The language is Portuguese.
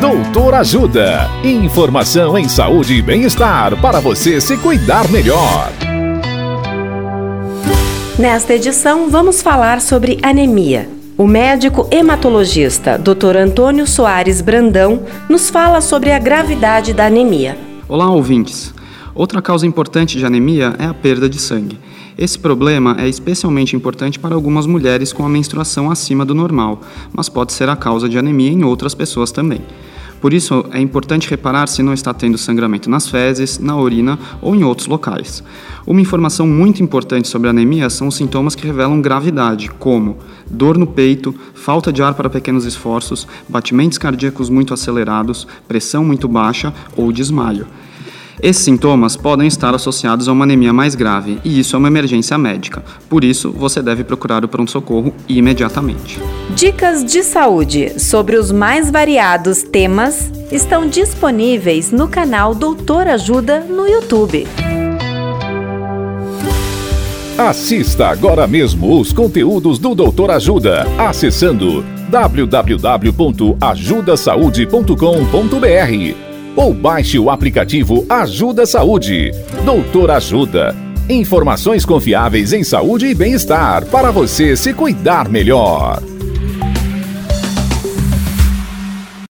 Doutor Ajuda. Informação em saúde e bem-estar para você se cuidar melhor. Nesta edição, vamos falar sobre anemia. O médico hematologista Dr. Antônio Soares Brandão nos fala sobre a gravidade da anemia. Olá, ouvintes. Outra causa importante de anemia é a perda de sangue. Esse problema é especialmente importante para algumas mulheres com a menstruação acima do normal, mas pode ser a causa de anemia em outras pessoas também. Por isso, é importante reparar se não está tendo sangramento nas fezes, na urina ou em outros locais. Uma informação muito importante sobre anemia são os sintomas que revelam gravidade, como dor no peito, falta de ar para pequenos esforços, batimentos cardíacos muito acelerados, pressão muito baixa ou desmaio. Esses sintomas podem estar associados a uma anemia mais grave e isso é uma emergência médica. Por isso, você deve procurar o pronto-socorro imediatamente. Dicas de saúde sobre os mais variados temas estão disponíveis no canal Doutor Ajuda no YouTube. Assista agora mesmo os conteúdos do Doutor Ajuda acessando www.ajudasaude.com.br ou baixe o aplicativo Ajuda Saúde. Doutor Ajuda. Informações confiáveis em saúde e bem-estar para você se cuidar melhor.